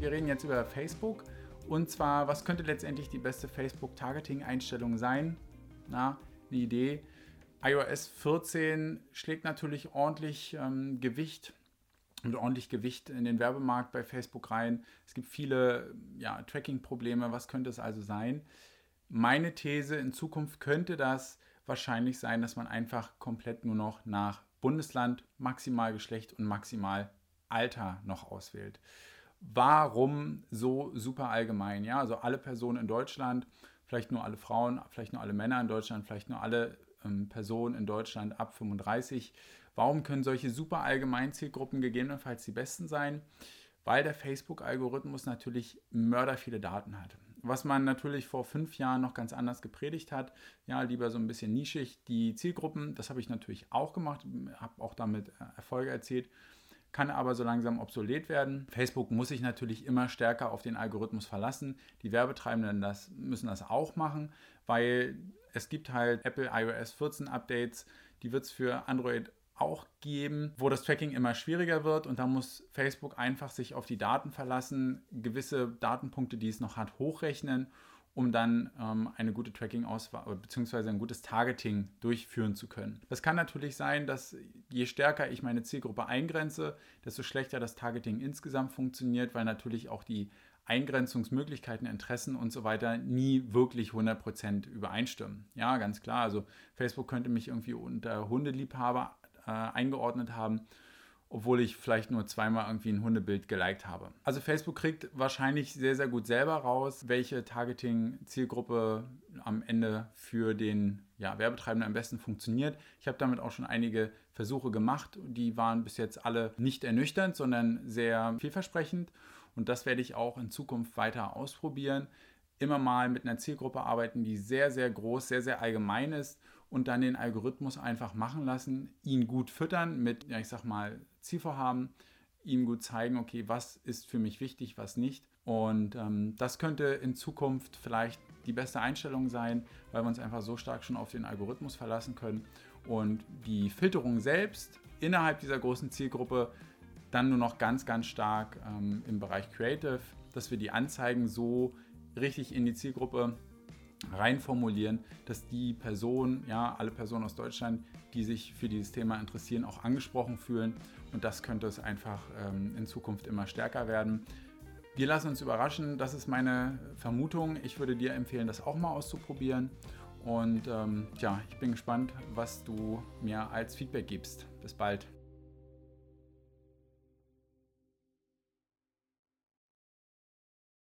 Wir reden jetzt über Facebook. Und zwar, was könnte letztendlich die beste Facebook-Targeting-Einstellung sein? Na, eine Idee. iOS 14 schlägt natürlich ordentlich ähm, Gewicht und ordentlich Gewicht in den Werbemarkt bei Facebook rein. Es gibt viele ja, Tracking-Probleme. Was könnte es also sein? Meine These in Zukunft könnte das wahrscheinlich sein, dass man einfach komplett nur noch nach Bundesland, maximal Geschlecht und maximal Alter noch auswählt. Warum so super allgemein? Ja, also alle Personen in Deutschland, vielleicht nur alle Frauen, vielleicht nur alle Männer in Deutschland, vielleicht nur alle ähm, Personen in Deutschland ab 35. Warum können solche super allgemeinen Zielgruppen gegebenenfalls die besten sein? Weil der Facebook-Algorithmus natürlich mörder viele Daten hat. Was man natürlich vor fünf Jahren noch ganz anders gepredigt hat, ja, lieber so ein bisschen nischig die Zielgruppen, das habe ich natürlich auch gemacht, habe auch damit äh, Erfolge erzielt kann aber so langsam obsolet werden. Facebook muss sich natürlich immer stärker auf den Algorithmus verlassen. Die Werbetreibenden das, müssen das auch machen, weil es gibt halt Apple iOS 14 Updates, die wird es für Android auch geben, wo das Tracking immer schwieriger wird und da muss Facebook einfach sich auf die Daten verlassen, gewisse Datenpunkte, die es noch hat, hochrechnen, um dann ähm, eine gute Tracking-Auswahl bzw. ein gutes Targeting durchführen zu können. Das kann natürlich sein, dass je stärker ich meine Zielgruppe eingrenze, desto schlechter das Targeting insgesamt funktioniert, weil natürlich auch die Eingrenzungsmöglichkeiten, Interessen und so weiter nie wirklich 100% übereinstimmen. Ja, ganz klar. Also Facebook könnte mich irgendwie unter Hundeliebhaber äh, eingeordnet haben, obwohl ich vielleicht nur zweimal irgendwie ein Hundebild geliked habe. Also Facebook kriegt wahrscheinlich sehr, sehr gut selber raus, welche Targeting-Zielgruppe am Ende für den ja, Werbetreibenden am besten funktioniert. Ich habe damit auch schon einige Versuche gemacht. Die waren bis jetzt alle nicht ernüchternd, sondern sehr vielversprechend. Und das werde ich auch in Zukunft weiter ausprobieren immer mal mit einer Zielgruppe arbeiten, die sehr, sehr groß, sehr, sehr allgemein ist und dann den Algorithmus einfach machen lassen, ihn gut füttern mit, ja, ich sag mal, Zielvorhaben, ihm gut zeigen, okay, was ist für mich wichtig, was nicht. Und ähm, das könnte in Zukunft vielleicht die beste Einstellung sein, weil wir uns einfach so stark schon auf den Algorithmus verlassen können und die Filterung selbst innerhalb dieser großen Zielgruppe dann nur noch ganz, ganz stark ähm, im Bereich Creative, dass wir die Anzeigen so richtig in die Zielgruppe reinformulieren, dass die Personen, ja, alle Personen aus Deutschland, die sich für dieses Thema interessieren, auch angesprochen fühlen. Und das könnte es einfach ähm, in Zukunft immer stärker werden. Wir lassen uns überraschen, das ist meine Vermutung. Ich würde dir empfehlen, das auch mal auszuprobieren. Und ähm, ja, ich bin gespannt, was du mir als Feedback gibst. Bis bald.